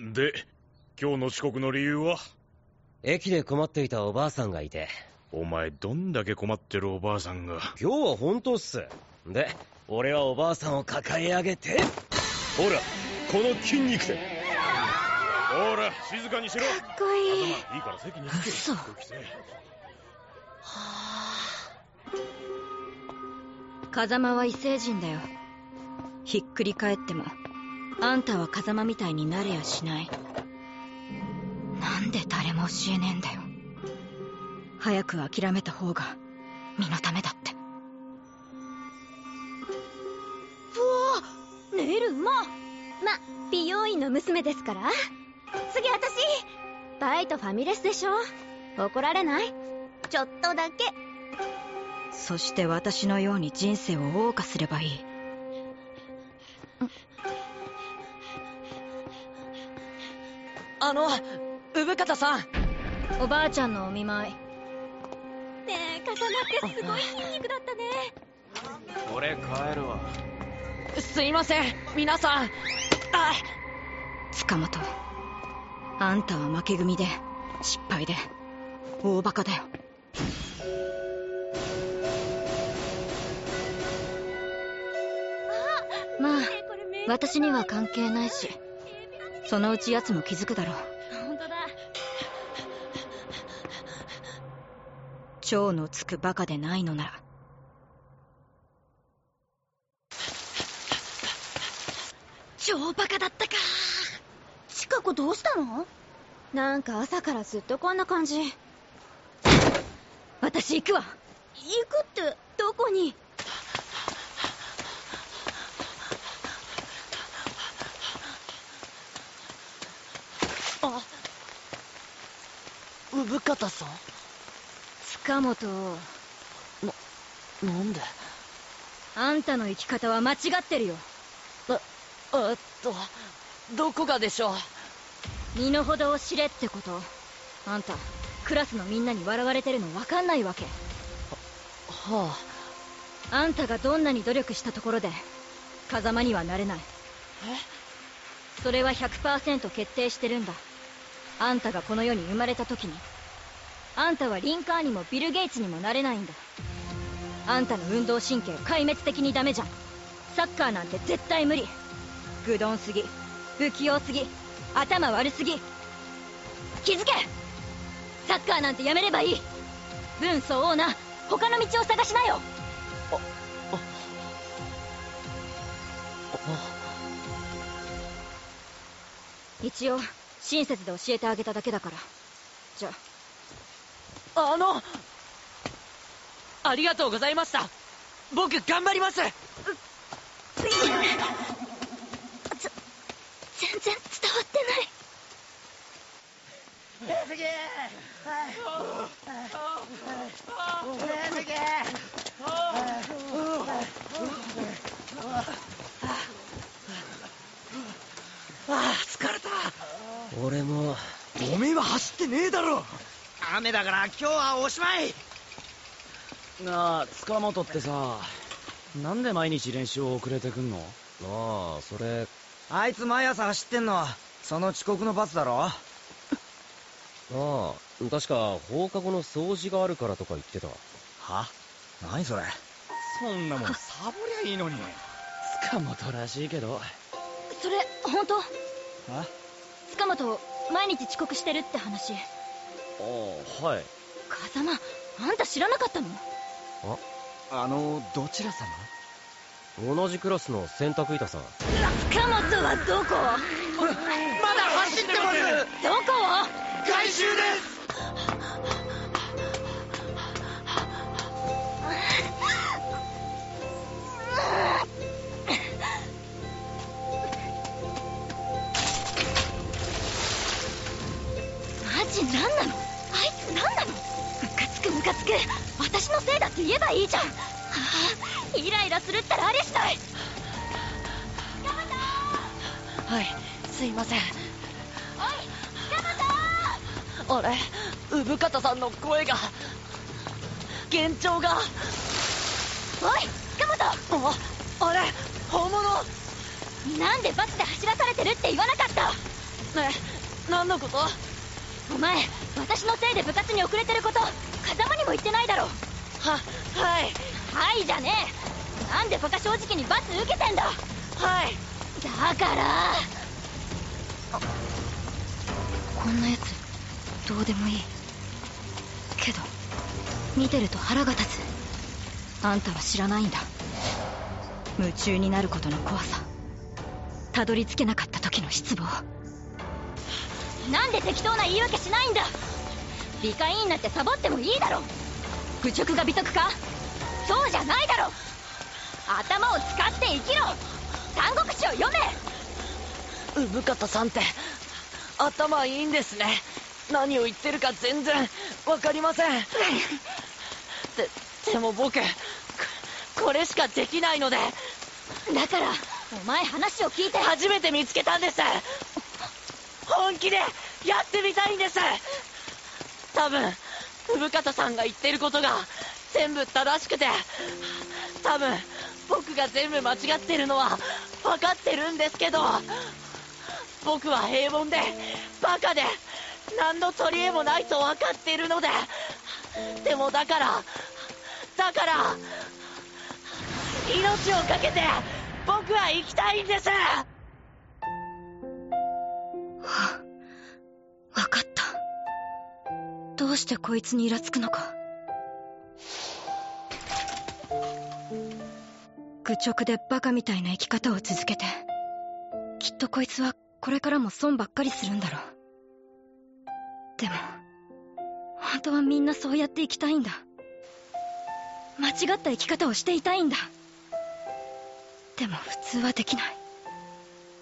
で今日の遅刻の理由は？駅で困っていたおばあさんがいて。お前どんだけ困ってるおばあさんが？今日は本当っす。で俺はおばあさんを抱え上げて。ほらこの筋肉で。ほら静かにしろ。かっこいい。いいから席に着け。嘘。空気せえ風間は異星人だよ。ひっくり返ってもあんたは風間みたいになれやしない。なんで誰も教えねえんだよ。早く諦めた方が身のためだって。うわネイルうまま美容院の娘ですから。次私。バイトファミレスでしょ。怒られない。ちょっとだけ。そして私のように人生を謳歌すればいいあの産方さん。おばあちゃんのお見舞い。ねえ風間ってすごい筋肉だったね。俺帰るわ。すいません皆さん。あ塚本あんたは負け組で失敗で大バカだよ。まあ私には関係ないしそのうち奴も気づくだろう。本当だ。蝶のつくバカでないのなら。超バカだったか。チカ子どうしたの？なんか朝からずっとこんな感じ。行私行くわ。くってどこに？産方さん塚本ななんであんたの生き方は間違ってるよえっとどこがでしょう身の程を知れってことあんたクラスのみんなに笑われてるの分かんないわけははああんたがどんなに努力したところで風間にはなれないえそれは100%決定してるんだあんたがこの世に生まれた時にあんたはリンカーにもビル・ゲイツにもなれないんだ。あんたの運動神経壊滅的にダメじゃん。サッカーなんて絶対無理。愚鈍すぎ不器用すぎ頭悪すぎ。気づけ！サッカーなんてやめればいい。分相応な他の道を探しなよ。一応親切で教えてあげただけだから。じゃあ。あのありがとうございました。僕頑張ります。全然伝わってない。ああ疲れた俺も。おめえは走ってねえだろ。雨だから今日はおしまい。なあ塚本ってさなんで毎日練習を遅れてくんの？ああそれ。あいつ毎朝走ってんのその遅刻の罰だろ？ああ確か放課後の掃除があるからとか言ってた。は？何それ？そんなもんサボりゃいいのに。塚本らしいけど。それ本当？あ塚本毎日遅刻してるって話。ああはい。風間あんた知らなかったの？あのどちら様？同じクラスの洗濯板さん。塚本はどこ？まだ走ってます。ど何なの？あいつ何なの？ムカつくムカつく。私のせいだって言えばいいじゃん。はあイライラするったらあれしない。はいすいません。おいあれ産方さんの声が幻聴が。おい塚本ああれ本物。なんでバスで走らされてるって言わなかった？ね何のこと？お前私のせいで部活に遅れてること風間にも言ってないだろ。ははい。はいじゃねえ。なんでバカ正直に罰受けてんだ。はい。だから。こんなやつどうでもいい。けど見てると腹が立つ。あんたは知らないんだ。夢中になることの怖さ。たどり着けなかった時の失望なんで適当な言い訳しないんだ。理科委員なんてサボってもいいだろ。愚直が美徳か。そうじゃないだろ。頭を使って生きろ。三国志を読め。産方さんって頭いいんですね。何を言ってるか全然わかりません。ででも僕ここれしかできないので。だからお前話を聞いて。初めて見つけたんです本気でやってみたいんです。多分産方さんが言ってることが全部正しくて多分僕が全部間違ってるのは分かってるんですけど僕は平凡でバカで何の取り柄もないと分かっているのででもだからだから命を懸けて僕は生きたいんです。分かった。どうしてこいつにイラつくのか。愚直でバカみたいな生き方を続けてきっとこいつはこれからも損ばっかりするんだろう。でも本当はみんなそうやって生きたいんだ。間違った生き方をしていたいんだ。でも普通はできない。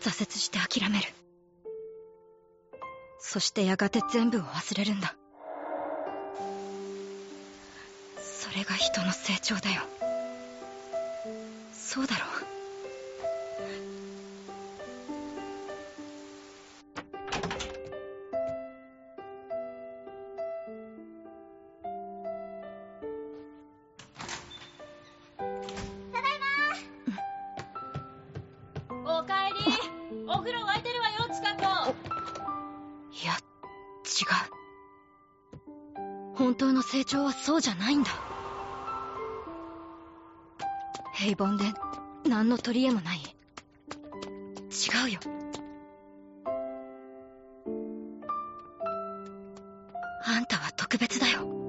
挫折して諦める。そしてやがて全部を忘れるんだ。それが人の成長だよ。そうだろう。本当の成長はそうじゃないんだ。平凡で何の取り柄もない。違うよ。あんたは特別だよ。